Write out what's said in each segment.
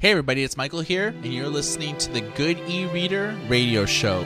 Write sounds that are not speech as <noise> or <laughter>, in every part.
Hey, everybody, it's Michael here, and you're listening to the Good E Reader radio show.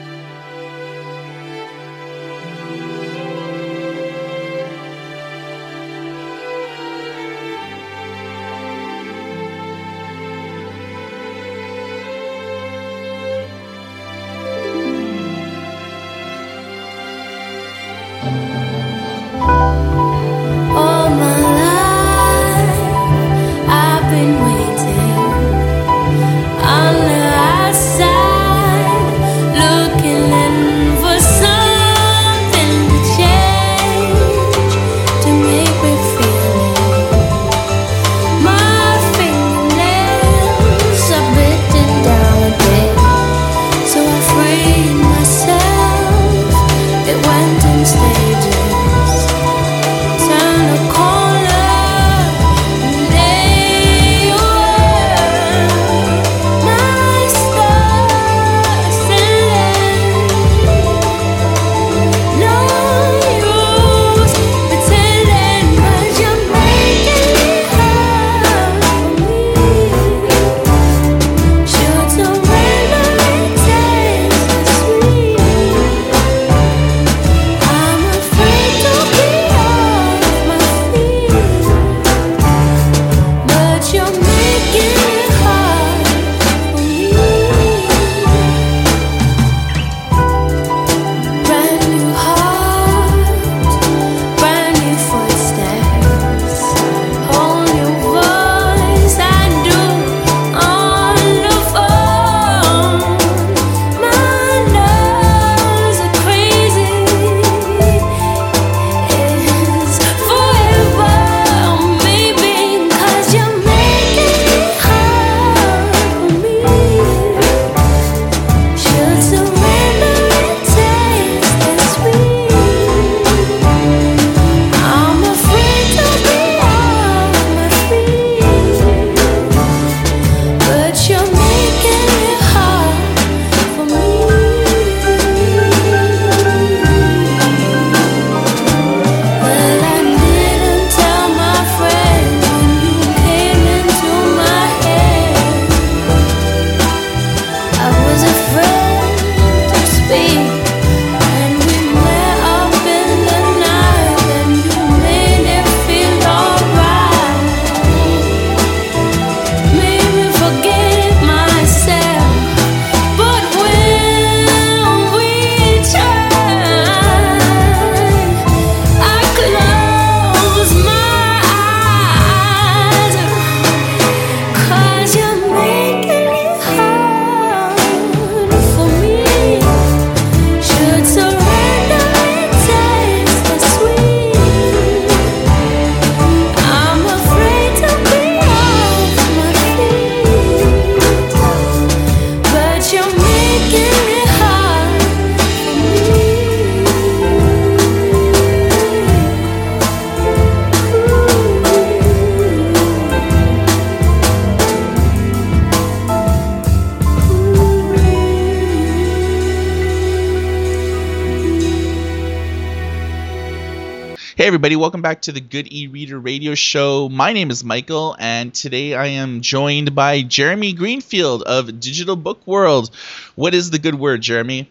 Hey, everybody, welcome back to the Good E Reader radio show. My name is Michael, and today I am joined by Jeremy Greenfield of Digital Book World. What is the good word, Jeremy?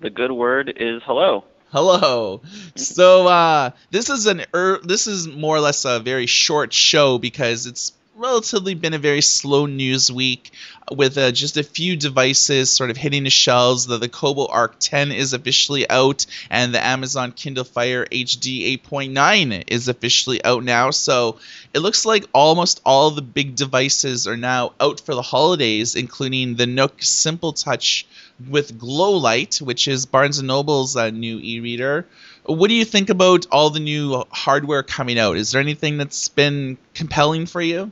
The good word is hello. Hello. <laughs> So uh, this is an er- this is more or less a very short show because it's relatively been a very slow news week with uh, just a few devices sort of hitting the shelves. The, the Kobo Arc 10 is officially out, and the Amazon Kindle Fire HD 8.9 is officially out now. So it looks like almost all the big devices are now out for the holidays, including the Nook Simple Touch with Glow Light, which is Barnes and Noble's uh, new e-reader. What do you think about all the new hardware coming out? Is there anything that's been compelling for you?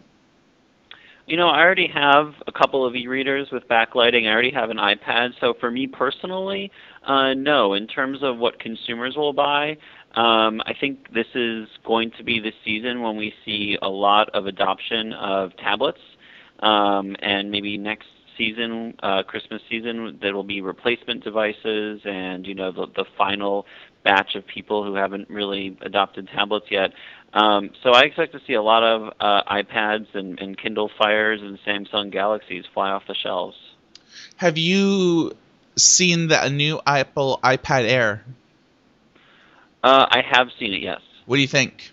You know, I already have a couple of e-readers with backlighting. I already have an iPad. So for me personally, uh, no. In terms of what consumers will buy, um, I think this is going to be the season when we see a lot of adoption of tablets, um, and maybe next season, uh, Christmas season, there will be replacement devices, and you know the the final batch of people who haven't really adopted tablets yet. Um, so I expect to see a lot of uh, iPads and, and Kindle Fires and Samsung Galaxies fly off the shelves. Have you seen the new Apple iPad Air? Uh, I have seen it, yes. What do you think?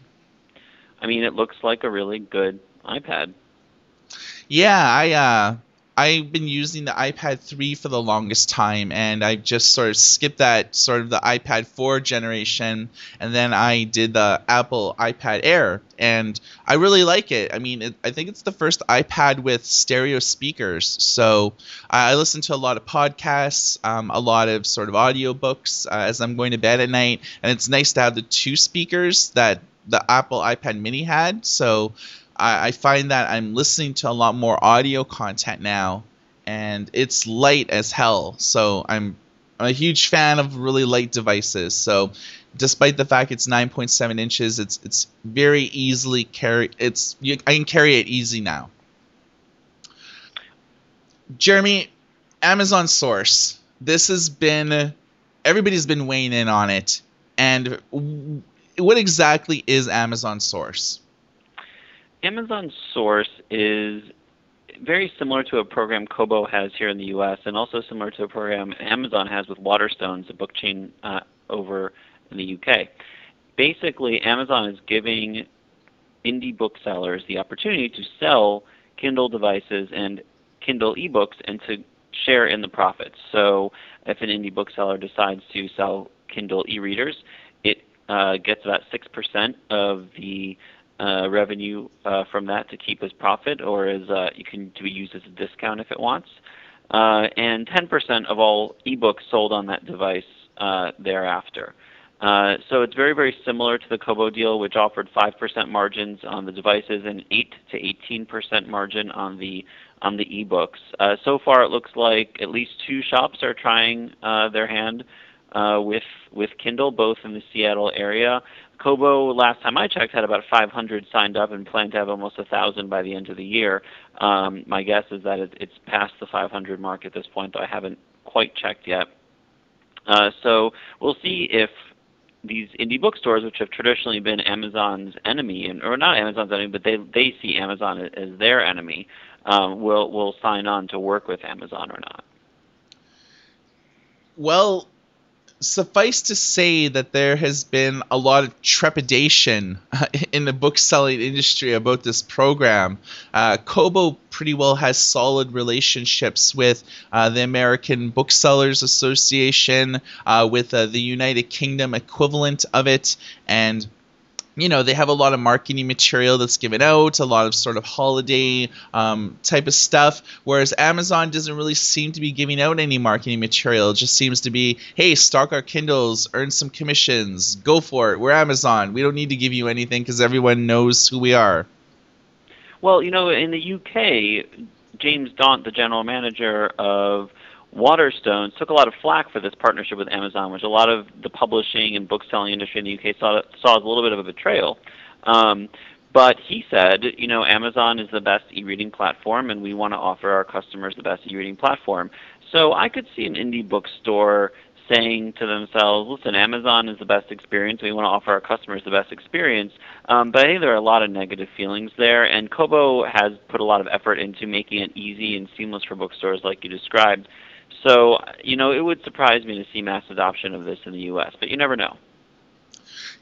I mean, it looks like a really good iPad. Yeah, I uh I've been using the iPad 3 for the longest time, and I just sort of skipped that sort of the iPad 4 generation, and then I did the Apple iPad Air, and I really like it. I mean, it, I think it's the first iPad with stereo speakers, so I listen to a lot of podcasts, um, a lot of sort of audiobooks uh, as I'm going to bed at night, and it's nice to have the two speakers that the Apple iPad Mini had, so I, I find that I'm listening to a lot more audio content now, and it's light as hell. So I'm, I'm a huge fan of really light devices. So despite the fact it's 9.7 inches, it's it's very easily carry. It's you, I can carry it easy now. Jeremy, Amazon Source. This has been everybody's been weighing in on it, and what exactly is Amazon Source? Amazon Source is very similar to a program Kobo has here in the U.S. and also similar to a program Amazon has with Waterstones, a book chain uh, over in the U.K. Basically, Amazon is giving indie booksellers the opportunity to sell Kindle devices and Kindle ebooks and to share in the profits. So, if an indie bookseller decides to sell Kindle e-readers, it uh, gets about six percent of the uh, revenue uh, from that to keep as profit, or as uh, you can to be used as a discount if it wants. Uh, and 10% of all ebooks sold on that device uh, thereafter. Uh, so it's very, very similar to the Kobo deal, which offered 5% margins on the devices and 8 to 18% margin on the on the ebooks. Uh, so far, it looks like at least two shops are trying uh, their hand uh, with with Kindle, both in the Seattle area. Kobo, last time I checked, had about 500 signed up and plan to have almost 1,000 by the end of the year. Um, my guess is that it, it's past the 500 mark at this point, though I haven't quite checked yet. Uh, so we'll see if these indie bookstores, which have traditionally been Amazon's enemy, and or not Amazon's enemy, but they they see Amazon as their enemy, um, will will sign on to work with Amazon or not. Well, suffice to say that there has been a lot of trepidation in the book selling industry about this program. Uh, Kobo pretty well has solid relationships with uh, the American Booksellers Association, uh, with uh, the United Kingdom equivalent of it, and you know they have a lot of marketing material that's given out a lot of sort of holiday um, type of stuff whereas amazon doesn't really seem to be giving out any marketing material. It just seems to be hey stock our kindles earn some commissions go for it. We're amazon. We don't need to give you anything because everyone knows who we are. Well you know in the uk james daunt the general manager of Waterstones took a lot of flack for this partnership with Amazon, which a lot of the publishing and book selling industry in the UK saw, saw as a little bit of a betrayal. Um, but he said, you know, Amazon is the best e-reading platform, and we want to offer our customers the best e-reading platform. So I could see an indie bookstore saying to themselves, listen, Amazon is the best experience. We want to offer our customers the best experience. Um, but I think there are a lot of negative feelings there, and Kobo has put a lot of effort into making it easy and seamless for bookstores, like you described. So, you know, it would surprise me to see mass adoption of this in the U.S., but you never know.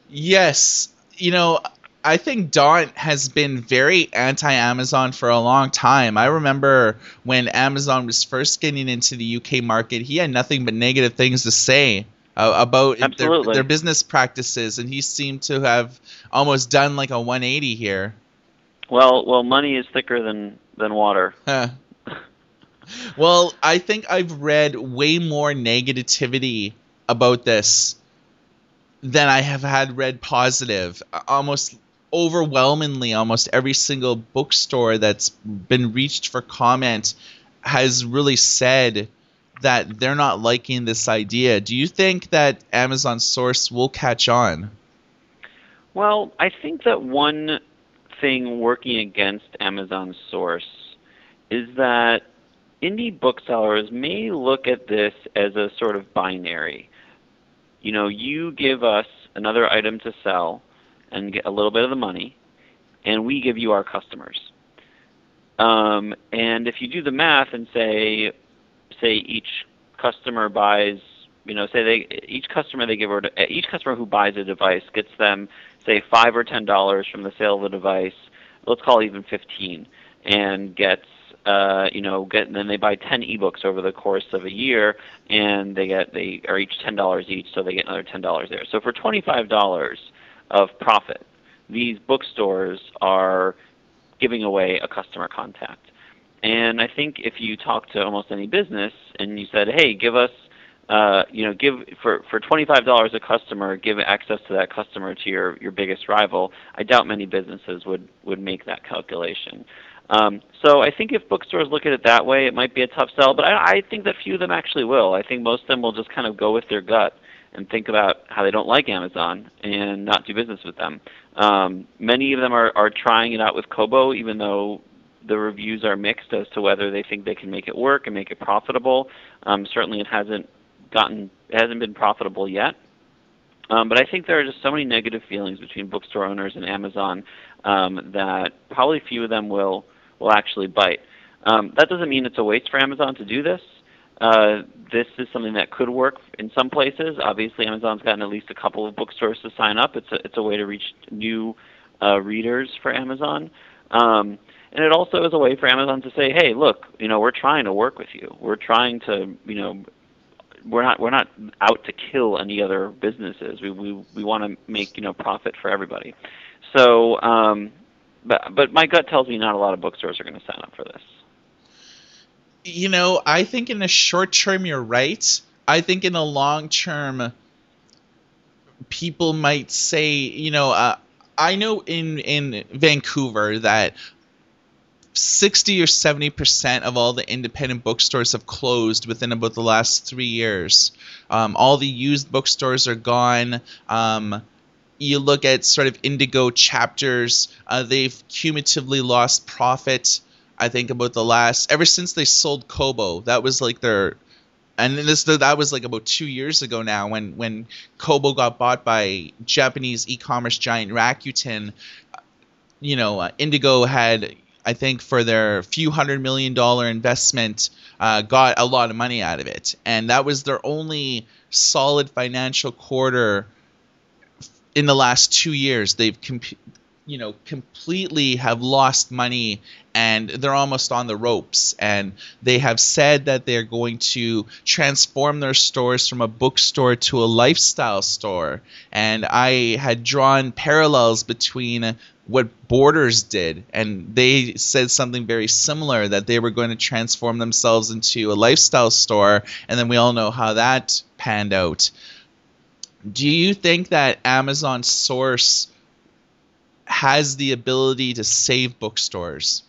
Yes. You know, I think Daunt has been very anti Amazon for a long time. I remember when Amazon was first getting into the UK market, he had nothing but negative things to say uh, about their, their, business practices, and he seemed to have almost done like a 180 here. Well, well, money is thicker than than water. Well, I think I've read way more negativity about this than I have had read positive. Almost overwhelmingly, almost every single bookstore that's been reached for comment has really said that they're not liking this idea. Do you think that Amazon Source will catch on? Well, I think that one thing working against Amazon Source is that indie booksellers may look at this as a sort of binary. You know, you give us another item to sell, and get a little bit of the money, and we give you our customers. Um, and if you do the math and say, say each customer buys, you know, say they each customer they give or each customer who buys a device gets them say five or ten dollars from the sale of the device. Let's call it even fifteen, and gets uh, you know, get then they buy ten ebooks over the course of a year, and they get they are each ten dollars each, so they get another ten dollars there. So for twenty five dollars of profit, these bookstores are giving away a customer contact. And I think if you talk to almost any business and you said, "Hey, give us, uh, you know, give for for twenty five dollars a customer, give access to that customer to your your biggest rival," I doubt many businesses would would make that calculation. Um, so I think if bookstores look at it that way, it might be a tough sell. But I, I think that few of them actually will. I think most of them will just kind of go with their gut and think about how they don't like Amazon and not do business with them. Um, many of them are, are trying it out with Kobo, even though the reviews are mixed as to whether they think they can make it work and make it profitable. Um, certainly, it hasn't gotten it hasn't been profitable yet. Um, but I think there are just so many negative feelings between bookstore owners and Amazon um, that probably few of them will will actually bite. Um, that doesn't mean it's a waste for Amazon to do this. Uh, this is something that could work in some places. Obviously, Amazon's gotten at least a couple of bookstores to sign up. It's a it's a way to reach new uh, readers for Amazon, um, and it also is a way for Amazon to say, "Hey, look, you know, we're trying to work with you. We're trying to, you know, we're not we're not out to kill any other businesses. We we we want to make you know profit for everybody." So, um, but but my gut tells me not a lot of bookstores are going to sign up for this. You know, I think in the short term you're right. I think in the long term, people might say, you know, uh, I know in in Vancouver that 60 or 70 percent of all the independent bookstores have closed within about the last three years. Um, all the used bookstores are gone. Um, you look at sort of Indigo chapters, uh, they've cumulatively lost profit. I think about the last ever since they sold Kobo. That was like their and this that was like about two years ago now when when Kobo got bought by Japanese e-commerce giant Rakuten. You know, uh, Indigo had I think for their few hundred million dollar investment, uh, got a lot of money out of it, and that was their only solid financial quarter in the last two years. They've you know completely have lost money and they're almost on the ropes. And they have said that they're going to transform their stores from a bookstore to a lifestyle store. And i had drawn parallels between what borders did. And they said something very similar that they were going to transform themselves into a lifestyle store. And then we all know how that panned out do you think that amazon source has the ability to save bookstores?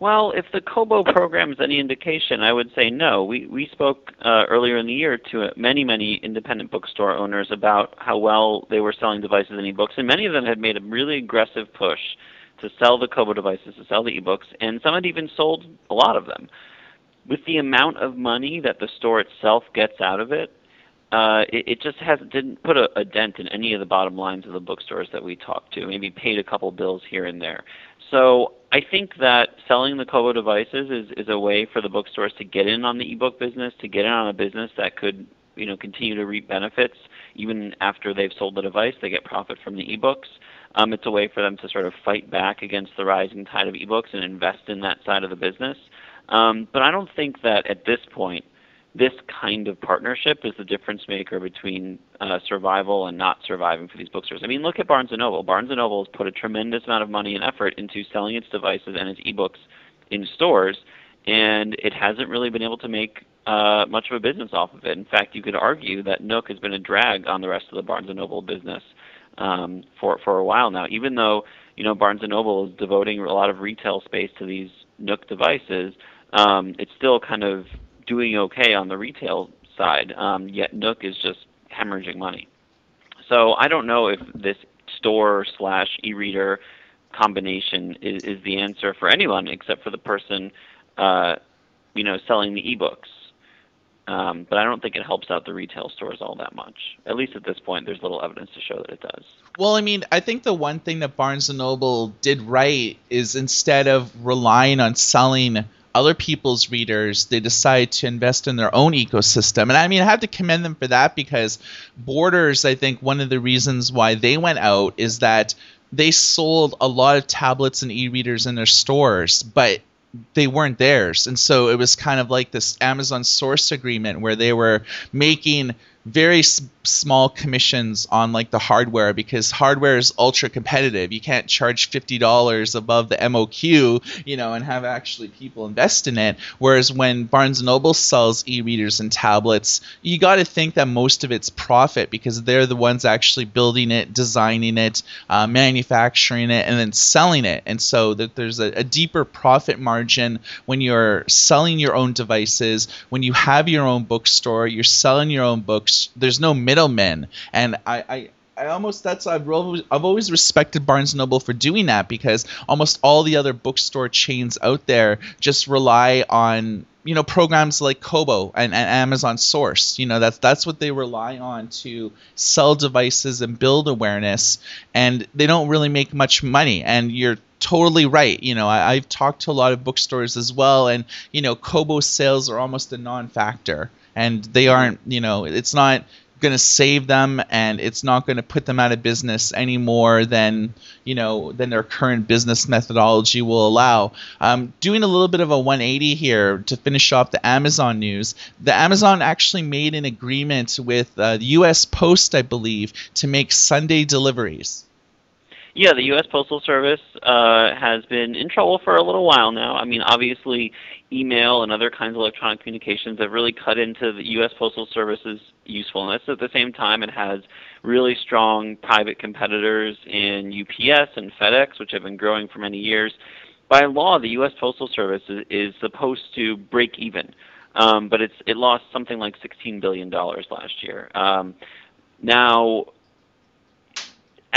Well, if the Kobo program is any indication, I would say no. We we spoke uh, earlier in the year to many many independent bookstore owners about how well they were selling devices and ebooks, and many of them had made a really aggressive push to sell the Kobo devices, to sell the ebooks, and some had even sold a lot of them. With the amount of money that the store itself gets out of it, uh, it, it just has didn't put a, a dent in any of the bottom lines of the bookstores that we talked to. Maybe paid a couple bills here and there. So I think that selling the Kobo devices is is a way for the bookstores to get in on the ebook business, to get in on a business that could you know continue to reap benefits even after they've sold the device. They get profit from the ebooks. Um, it's a way for them to sort of fight back against the rising tide of ebooks and invest in that side of the business. Um, but I don't think that at this point this kind of partnership is the difference maker between uh, survival and not surviving for these bookstores. I mean, look at Barnes and Noble. Barnes and Noble has put a tremendous amount of money and effort into selling its devices and its ebooks in stores, and it hasn't really been able to make uh, much of a business off of it. In fact, you could argue that Nook has been a drag on the rest of the Barnes and Noble business um, for for a while now. Even though you know Barnes and Noble is devoting a lot of retail space to these Nook devices, um, it's still kind of doing okay on the retail side, um, yet Nook is just hemorrhaging money. So I don't know if this store slash e-reader combination is, is the answer for anyone except for the person, uh, you know, selling the ebooks. Um, but I don't think it helps out the retail stores all that much. At least at this point, there's little evidence to show that it does. Well, I mean, I think the one thing that Barnes and Noble did right is instead of relying on selling other people's readers, they decide to invest in their own ecosystem. And I mean, I have to commend them for that because Borders, I think one of the reasons why they went out is that they sold a lot of tablets and e-readers in their stores, but they weren't theirs. And so it was kind of like this Amazon source agreement where they were making very s- small commissions on like the hardware because hardware is ultra competitive. You can't charge fifty dollars above the MOQ, you know, and have actually people invest in it. Whereas when Barnes Noble sells e-readers and tablets, you got to think that most of it's profit because they're the ones actually building it, designing it, uh, manufacturing it, and then selling it. And so that there's a, a deeper profit margin when you're selling your own devices, when you have your own bookstore, you're selling your own books. There's no middlemen, and I. I I almost that's I've always, I've always respected Barnes Noble for doing that because almost all the other bookstore chains out there just rely on you know programs like Kobo and, and Amazon Source. You know that's that's what they rely on to sell devices and build awareness, and they don't really make much money. And you're totally right. You know I, I've talked to a lot of bookstores as well, and you know Kobo sales are almost a non-factor, and they aren't. You know it's not going to save them and it's not going to put them out of business any more than you know than their current business methodology will allow um, doing a little bit of a 180 here to finish off the amazon news the amazon actually made an agreement with uh, the us post i believe to make sunday deliveries Yeah, the U.S. Postal Service uh, has been in trouble for a little while now. I mean, obviously, email and other kinds of electronic communications have really cut into the U.S. Postal Service's usefulness. At the same time, it has really strong private competitors in UPS and FedEx, which have been growing for many years. By law, the U.S. Postal Service is, is supposed to break even, um, but it's it lost something like 16 billion dollars last year. Um, now,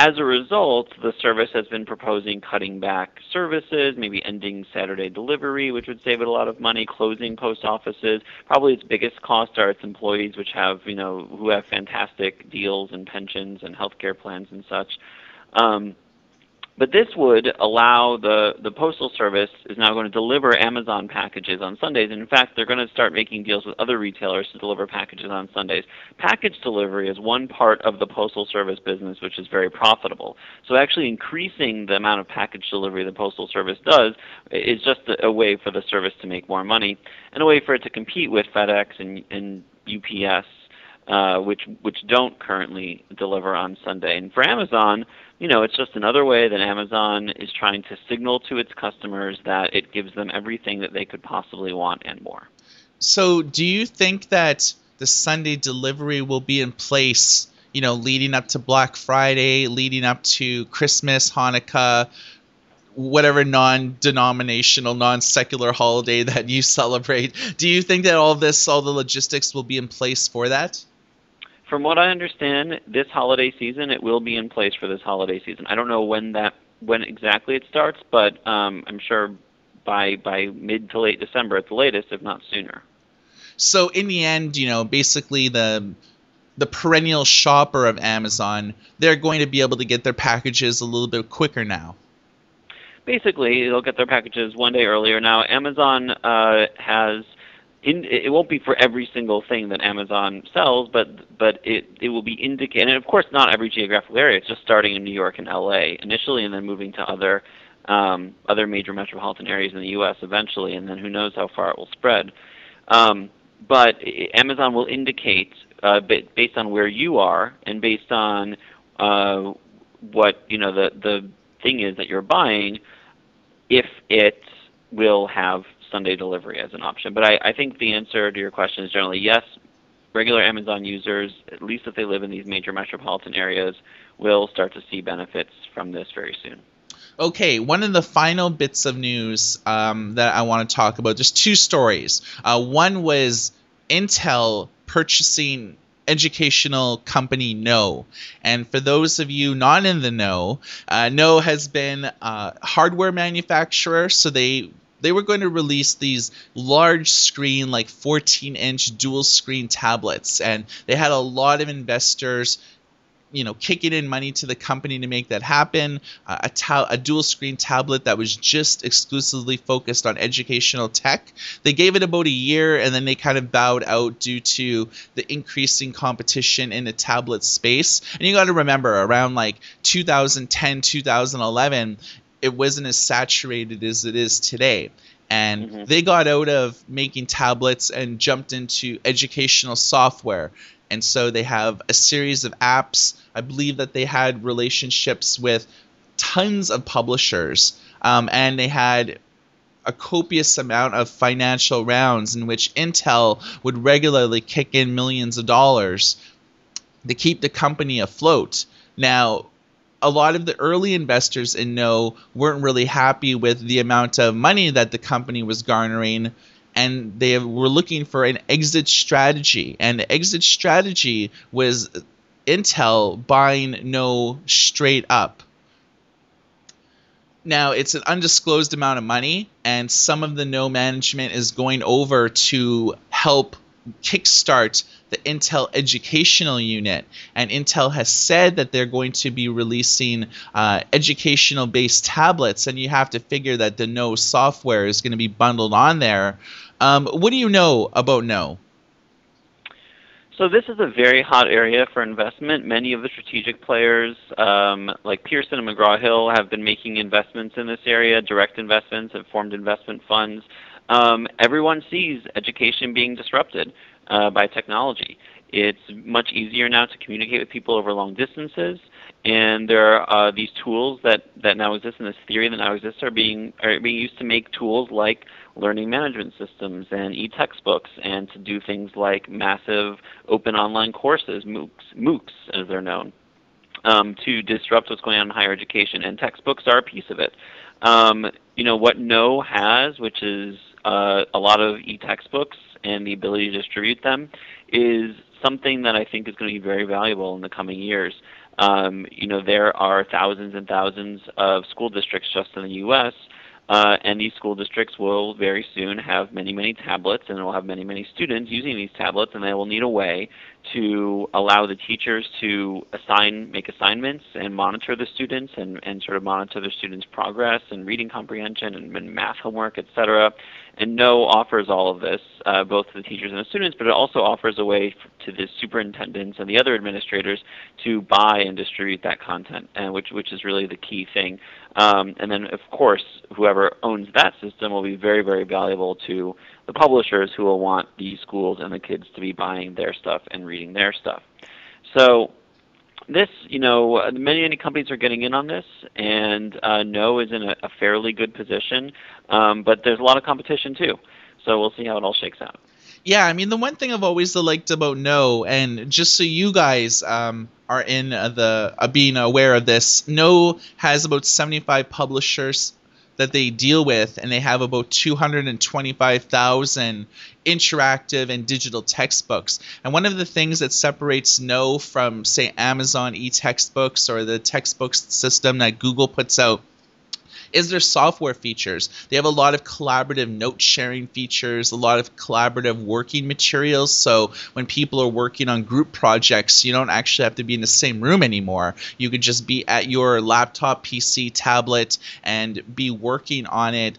as a result, the service has been proposing cutting back services, maybe ending Saturday delivery, which would save it a lot of money, closing post offices. Probably its biggest cost are its employees, which have, you know, who have fantastic deals and pensions and healthcare plans and such. Um, but this would allow the, the Postal Service is now going to deliver Amazon packages on Sundays. And in fact, they're going to start making deals with other retailers to deliver packages on Sundays. Package delivery is one part of the Postal Service business which is very profitable. So actually increasing the amount of package delivery the Postal Service does is just a, way for the service to make more money and a way for it to compete with FedEx and, and UPS uh, which which don't currently deliver on Sunday. And for Amazon, you know, it's just another way that Amazon is trying to signal to its customers that it gives them everything that they could possibly want and more. So, do you think that the Sunday delivery will be in place, you know, leading up to Black Friday, leading up to Christmas, Hanukkah, whatever non-denominational, non-secular holiday <laughs> that you celebrate? Do you think that all this, all the logistics will be in place for that? From what I understand, this holiday season it will be in place for this holiday season. I don't know when that when exactly it starts, but um, I'm sure by by mid to late December at the latest, if not sooner. So in the end, you know, basically the the perennial shopper of Amazon, they're going to be able to get their packages a little bit quicker now. Basically, they'll get their packages one day earlier. Now, Amazon uh, has in, it won't be for every single thing that Amazon sells, but but it it will be indicated. And of course, not every geographical area. It's just starting in New York and L.A. initially, and then moving to other um, other major metropolitan areas in the U.S. eventually, and then who knows how far it will spread. Um, but Amazon will indicate uh, based on where you are and based on uh, what you know the the thing is that you're buying, if it will have Sunday delivery as an option. But I, I think the answer to your question is generally yes. Regular Amazon users, at least if they live in these major metropolitan areas, will start to see benefits from this very soon. Okay, one of the final bits of news um, that I want to talk about, just two stories. Uh, one was Intel purchasing educational company Kno. And for those of you not in the know, uh, Kno has been a hardware manufacturer, so they they were going to release these large screen, like 14 inch dual screen tablets. And they had a lot of investors you know kicking in money to the company to make that happen uh, a, ta- a dual screen tablet that was just exclusively focused on educational tech they gave it about a year and then they kind of bowed out due to the increasing competition in the tablet space and you got to remember around like 2010 2011 it wasn't as saturated as it is today. And Mhm. they got out of making tablets and jumped into educational software. And so they have a series of apps. I believe that they had relationships with tons of publishers. Um, and they had a copious amount of financial rounds in which intel would regularly kick in millions of dollars to keep the company afloat. Now a lot of the early investors in Kno weren't really happy with the amount of money that the company was garnering, and they were looking for an exit strategy. And the exit strategy was Intel buying Kno straight up. Now, it's an undisclosed amount of money, and some of the Kno management is going over to help kickstart the Intel educational unit. And Intel has said that they're going to be releasing uh, educational based tablets, and you have to figure that the Kno software is going to be bundled on there. Um, what do you know about Kno? So this is a very hot area for investment. Many of the strategic players, um, like Pearson and McGraw-Hill, have been making investments in this area, direct investments, have formed investment funds. Um, everyone sees education being disrupted uh, by technology. It's much easier now to communicate with people over long distances, and there are uh, these tools that, that now exist, and this theory that now exists, are being are being used to make tools like learning management systems and e-textbooks, and to do things like massive open online courses, MOOCs, MOOCs as they're known, um, to disrupt what's going on in higher education. And textbooks are a piece of it. Um, you know what Kno has, which is uh, a lot of e-textbooks and the ability to distribute them, is something that I think is going to be very valuable in the coming years. Um, you know, there are thousands and thousands of school districts just in the U.S. Uh, and these school districts will very soon have many, many tablets, and will have many, many students using these tablets, and they will need a way to allow the teachers to assign, make assignments, and monitor the students, and, and sort of monitor the students' progress and reading comprehension and, and math homework, etc. And Kno offers all of this, uh, both to the teachers and the students, but it also offers a way to the superintendents and the other administrators to buy and distribute that content, and which which is really the key thing. Um, and then, of course, whoever owns that system will be very, very valuable to the publishers who will want these schools and the kids to be buying their stuff and reading their stuff. So this, you know, uh, many many companies are getting in on this, and uh, Kno is in a, a fairly good position, um, but there's a lot of competition too. So we'll see how it all shakes out. Yeah, I mean the one thing I've always liked about Kno, and just so you guys um, are in the uh, being aware of this, Kno has about 75 publishers that they deal with, and they have about 225,000 interactive and digital textbooks. And one of the things that separates Kno from, say, Amazon e-textbooks or the textbook system that Google puts out is their software features. They have a lot of collaborative note sharing features, a lot of collaborative working materials. So when people are working on group projects, you don't actually have to be in the same room anymore. You could just be at your laptop, PC, tablet, and be working on it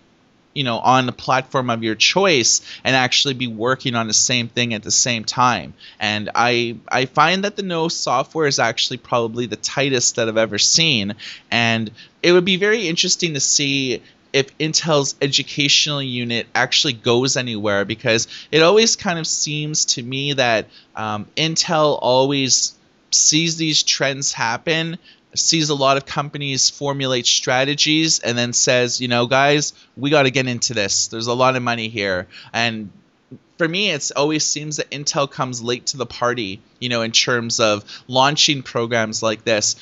you know on the platform of your choice and actually be working on the same thing at the same time. And i i find that the Kno software is actually probably the tightest that i've ever seen. And it would be very interesting to see if Intel's educational unit actually goes anywhere because it always kind of seems to me that um, Intel always sees these trends happen sees a lot of companies formulate strategies and then says, you know, guys, we got to get into this. There's a lot of money here. And for me, it always seems that Intel comes late to the party, you know, in terms of launching programs like this.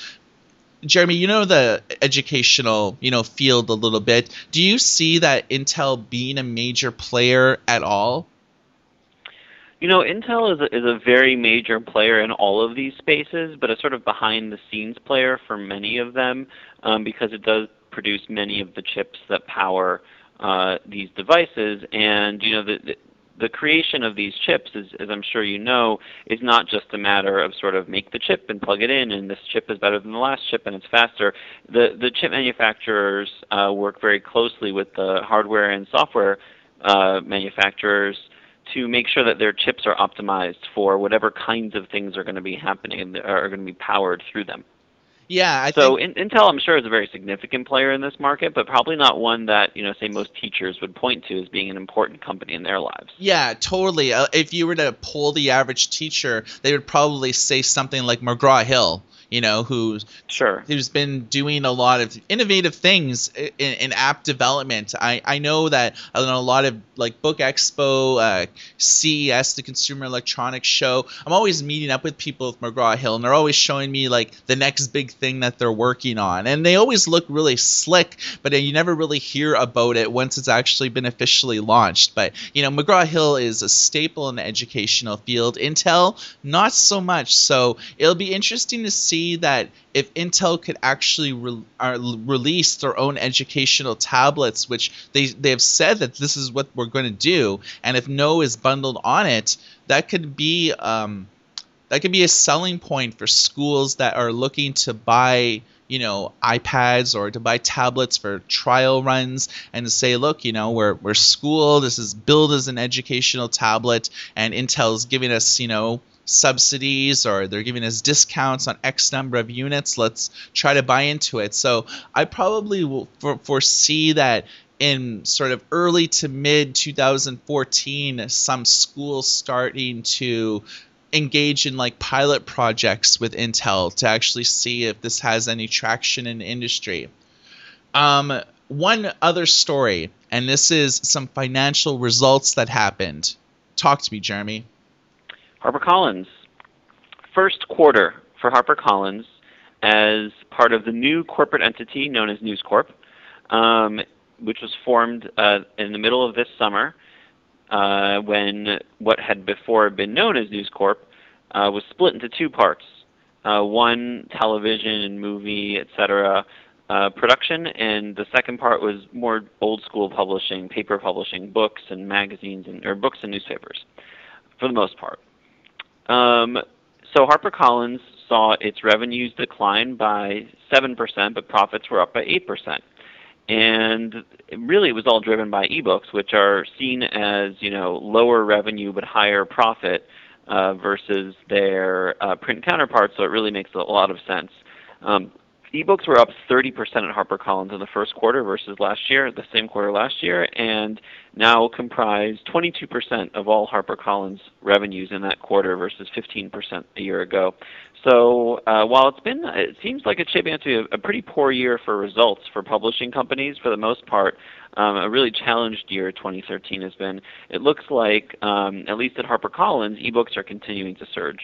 Jeremy, you know the educational, you know, field a little bit. Do you see that Intel being a major player at all? You know, Intel is a, is a very major player in all of these spaces, but a sort of behind the scenes player for many of them um, because it does produce many of the chips that power uh, these devices. And you know, the, the the creation of these chips, is, as I'm sure you know, is not just a matter of sort of make the chip and plug it in, and this chip is better than the last chip and it's faster. The the chip manufacturers uh, work very closely with the hardware and software uh, manufacturers to make sure that their chips are optimized for whatever kinds of things are going to be happening and are going to be powered through them. Yeah, I so think in, Intel, I'm sure, is a very significant player in this market, but probably not one that you know, say, most teachers would point to as being an important company in their lives. Yeah, totally. Uh, if you were to poll the average teacher, they would probably say something like McGraw Hill, you know, who's Sure. who's been doing a lot of innovative things in, in app development. I, I know that in a lot of like Book Expo, uh, CES, the Consumer Electronics Show, I'm always meeting up with people with McGraw Hill, and they're always showing me like the next big thing that they're working on, and they always look really slick, but you never really hear about it once it's actually been officially launched. But you know, McGraw Hill is a staple in the educational field. Intel, not so much. So it'll be interesting to see that if Intel could actually re- uh, release their own educational tablets, which they they have said that this is what we're going to do, and if Kno is bundled on it, that could be um, that could be a selling point for schools that are looking to buy you know iPads or to buy tablets for trial runs and to say look you know we're we're school this is billed as an educational tablet and Intel's giving us you know subsidies or they're giving us discounts on X number of units. Let's try to buy into it. So I probably will for- foresee that in sort of early to mid 2014, some schools starting to engage in like pilot projects with Intel to actually see if this has any traction in industry. Um, one other story, and this is some financial results that happened. Talk to me, Jeremy. HarperCollins. First quarter for HarperCollins as part of the new corporate entity known as News Corp, um, which was formed uh, in the middle of this summer uh, when what had before been known as News Corp uh, was split into two parts. Uh, one television and movie, etc., uh, production, and the second part was more old school publishing, paper publishing, books and magazines, and or books and newspapers, for the most part. Um, so HarperCollins saw its revenues decline by 7%, but profits were up by 8%. And really, it was all driven by ebooks, which are seen as you know lower revenue but higher profit uh, versus their uh, print counterparts. So it really makes a lot of sense. Um, ebooks were up 30% at HarperCollins in the first quarter versus last year, the same quarter last year, and now comprise 22% of all HarperCollins revenues in that quarter versus 15% a year ago. So uh, while it's been, it seems like it's shaping up to be a, pretty poor year for results for publishing companies for the most part. Um, a really challenged year 2013 has been. It looks like, um, at least at HarperCollins, ebooks are continuing to surge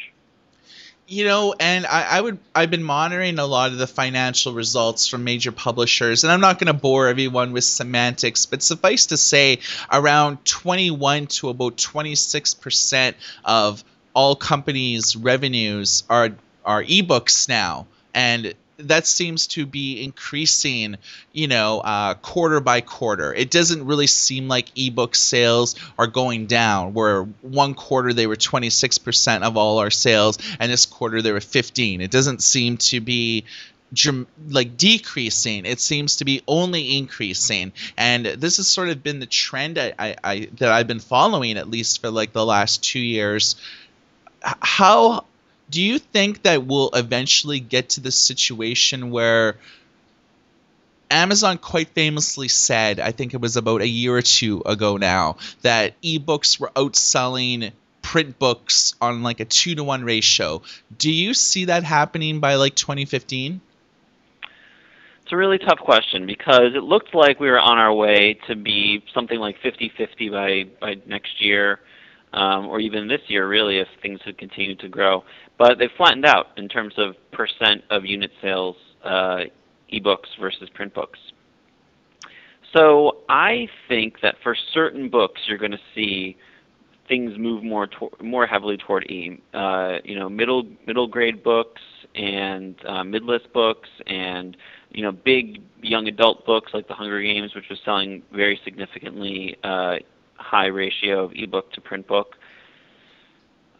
you know and I, I, would i've been monitoring a lot of the financial results from major publishers and i'm not going to bore everyone with semantics but suffice to say around 21 to about 26 percent of all companies revenues are are ebooks now and that seems to be increasing, you know, uh, quarter by quarter. It doesn't really seem like ebook sales are going down. Where one quarter they were 26% of all our sales, and this quarter they were 15. It doesn't seem to be like decreasing it seems to be only increasing and this has sort of been the trend I, I, I that i've been following at least for like the last two years how do you think that we'll eventually get to the situation where Amazon quite famously said, I think it was about a year or two ago now, that ebooks were outselling print books on like a two to one ratio. Do you see that happening by like 2015? It's a really tough question because it looked like we were on our way to be something like 50 50 by, by next year um, or even this year, really, if things had continued to grow. But they've flattened out in terms of percent of unit sales, uh, ebooks versus print books. So I think that for certain books, you're going to see things move more to- more heavily toward e. Uh, you know, middle middle grade books and uh, midlist books and you know big young adult books like The Hunger Games, which was selling very significantly uh, high ratio of ebook to print book.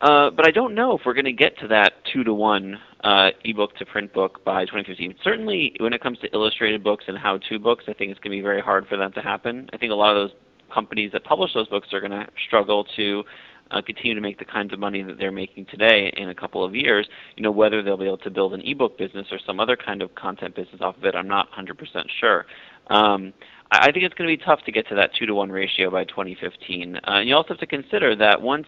Uh, but I don't know if we're going to get to that two to one uh, ebook to print book by 2015. Certainly, when it comes to illustrated books and how-to books, I think it's going to be very hard for that to happen. I think a lot of those companies that publish those books are going to struggle to uh, continue to make the kinds of money that they're making today in a couple of years. You know, whether they'll be able to build an ebook business or some other kind of content business off of it, I'm not 100% sure. Um, I think it's going to be tough to get to that two to one ratio by 2015. Uh, and you also have to consider that once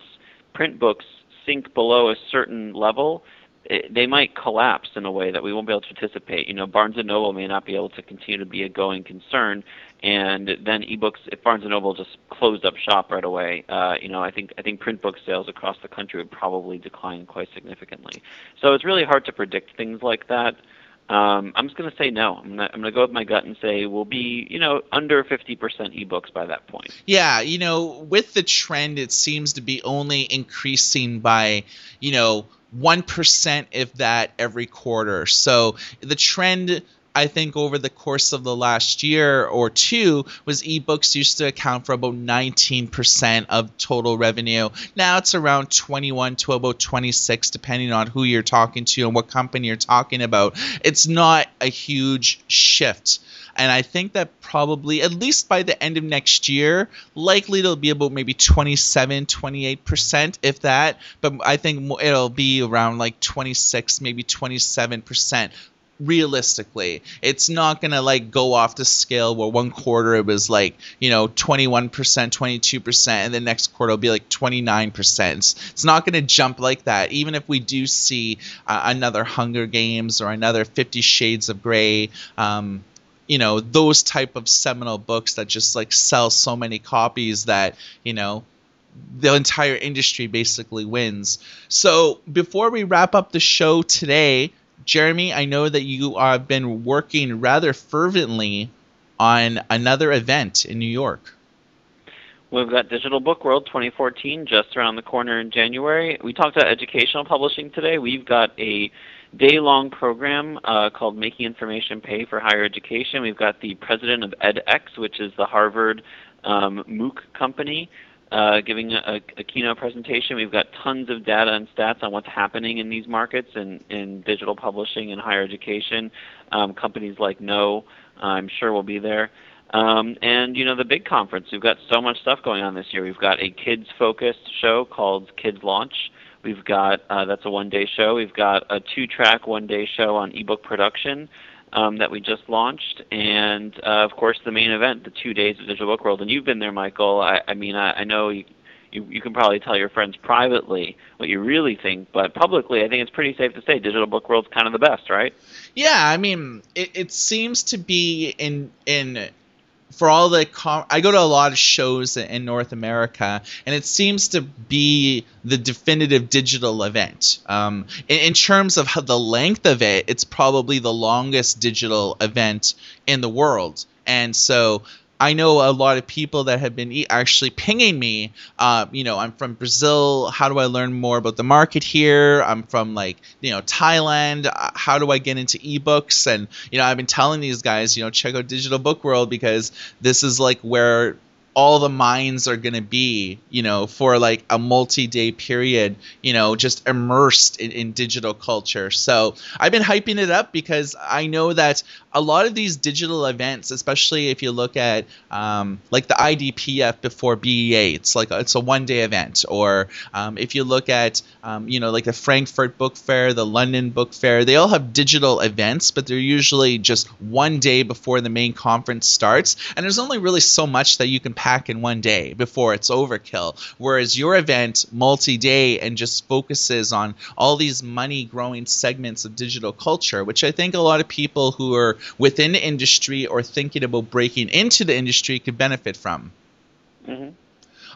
print books sink below a certain level, it, they might collapse in a way that we won't be able to participate. You know, Barnes and Noble may not be able to continue to be a going concern, and then ebooks. If Barnes and Noble just closed up shop right away, uh, you know, I think I think print book sales across the country would probably decline quite significantly. So it's really hard to predict things like that. Um, I'm just going to say no. I'm going to go with my gut and say we'll be, you know, under 50% ebooks by that point. Yeah, you know, with the trend, it seems to be only increasing by, you know, 1% if that every quarter. So the trend I think over the course of the last year or two was ebooks used to account for about 19% of total revenue. Now it's around 21 to about 26 depending on who you're talking to and what company you're talking about. It's not a huge shift. And I think that probably, at least by the end of next year, likely it'll be about maybe 27, 28%, if that. But I think it'll be around like 26, maybe 27% realistically. It's not going to like go off the scale where one quarter it was like you know 21% 22% and the next quarter will be like 29% it's, not going to jump like that. Even if we do see uh, another hunger games or another 50 shades of gray um, you know those type of seminal books that just like sell so many copies that you know the entire industry basically wins. So before we wrap up the show today, Jeremy, I know that you have been working rather fervently on another event in New York. We've got Digital Book World 2014 just around the corner in January. We talked about educational publishing today. We've got a day long program uh, called Making Information Pay for Higher Education. We've got the president of edX, which is the Harvard um, MOOC company, uh, giving a, a, keynote presentation. We've got tons of data and stats on what's happening in these markets and in digital publishing and higher education. Um, companies like Kno, I'm sure will be there. Um, and you know the big conference. We've got so much stuff going on this year. We've got a kids-focused show called Kids Launch. We've got uh, that's a one-day show. We've got a two-track one-day show on ebook production um, that we just launched, and uh, of course the main event, the two days of Digital Book World. And you've been there, Michael. I, I mean, I, I know you, you, you can probably tell your friends privately what you really think, but publicly, I think it's pretty safe to say Digital Book World's kind of the best, right? Yeah, I mean, it, it seems to be in in for all the com- I go to a lot of shows in North America, and it seems to be the definitive digital event. Um, in, in, terms of the length of it, it's probably the longest digital event in the world, and so I know a lot of people that have been actually pinging me. Uh, you know, I'm from Brazil. How do I learn more about the market here? I'm from like you know Thailand. Uh, how do I get into ebooks? And you know, I've been telling these guys, you know, check out Digital Book World because this is like where all the minds are going to be, you know, for like a multi day period, you know, just immersed in, in, digital culture. So I've been hyping it up because I know that a lot of these digital events, especially if you look at um, like the IDPF before BEA, it's like it's a one day event. Or um, if you look at, um, you know, like the Frankfurt Book Fair, the London Book Fair, they all have digital events, but they're usually just one day before the main conference starts. And there's only really so much that you can pack in one day before it's overkill. Whereas your event, multi day, and just focuses on all these money growing segments of digital culture, which I think a lot of people who are within the industry or thinking about breaking into the industry could benefit from. Mm-hmm.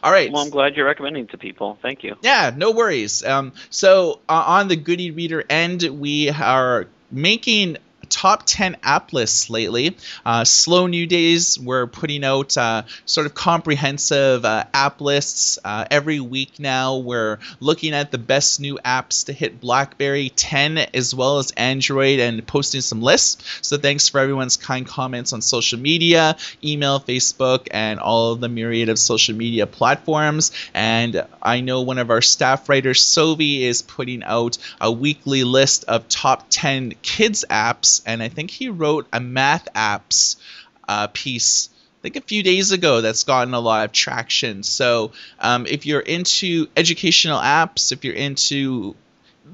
All right. Well, I'm glad you're recommending to people. Thank you. Yeah, no worries. Um, so uh, on the Good e-Reader end, we are making top 10 app lists lately. Uh, Slow New Days, we're putting out uh, sort of comprehensive uh, app lists uh, every week now. We're looking at the best new apps to hit BlackBerry 10 as well as Android and posting some lists. So thanks for everyone's kind comments on social media, email, Facebook, and all of the myriad of social media platforms. And I know one of our staff writers, Sovi, is putting out a weekly list of top 10 kids apps, and I think he wrote a math apps uh, piece. I think a few days ago that's gotten a lot of traction. So um, if you're into educational apps, if you're into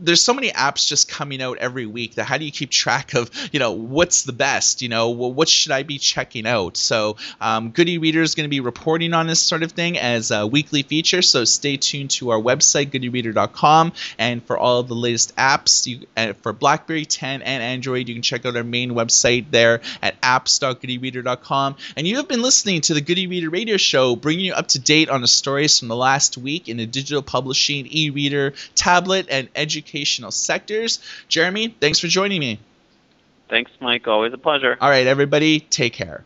there's so many apps just coming out every week that how do you keep track of you know what's the best you know well, what should i be checking out? So um, good e-reader is going to be reporting on this sort of thing as a weekly feature so stay tuned to our website goodereader.com and for all the latest apps you, uh, for blackberry 10 and android you can check out our main website there at apps.goodereader.com and you have been listening to the good e-reader radio show bringing you up to date on the stories from the last week in the digital publishing e-reader tablet and education educational sectors. Jeremy, thanks for joining me. Thanks, Mike. Always a pleasure. All right, everybody, take care.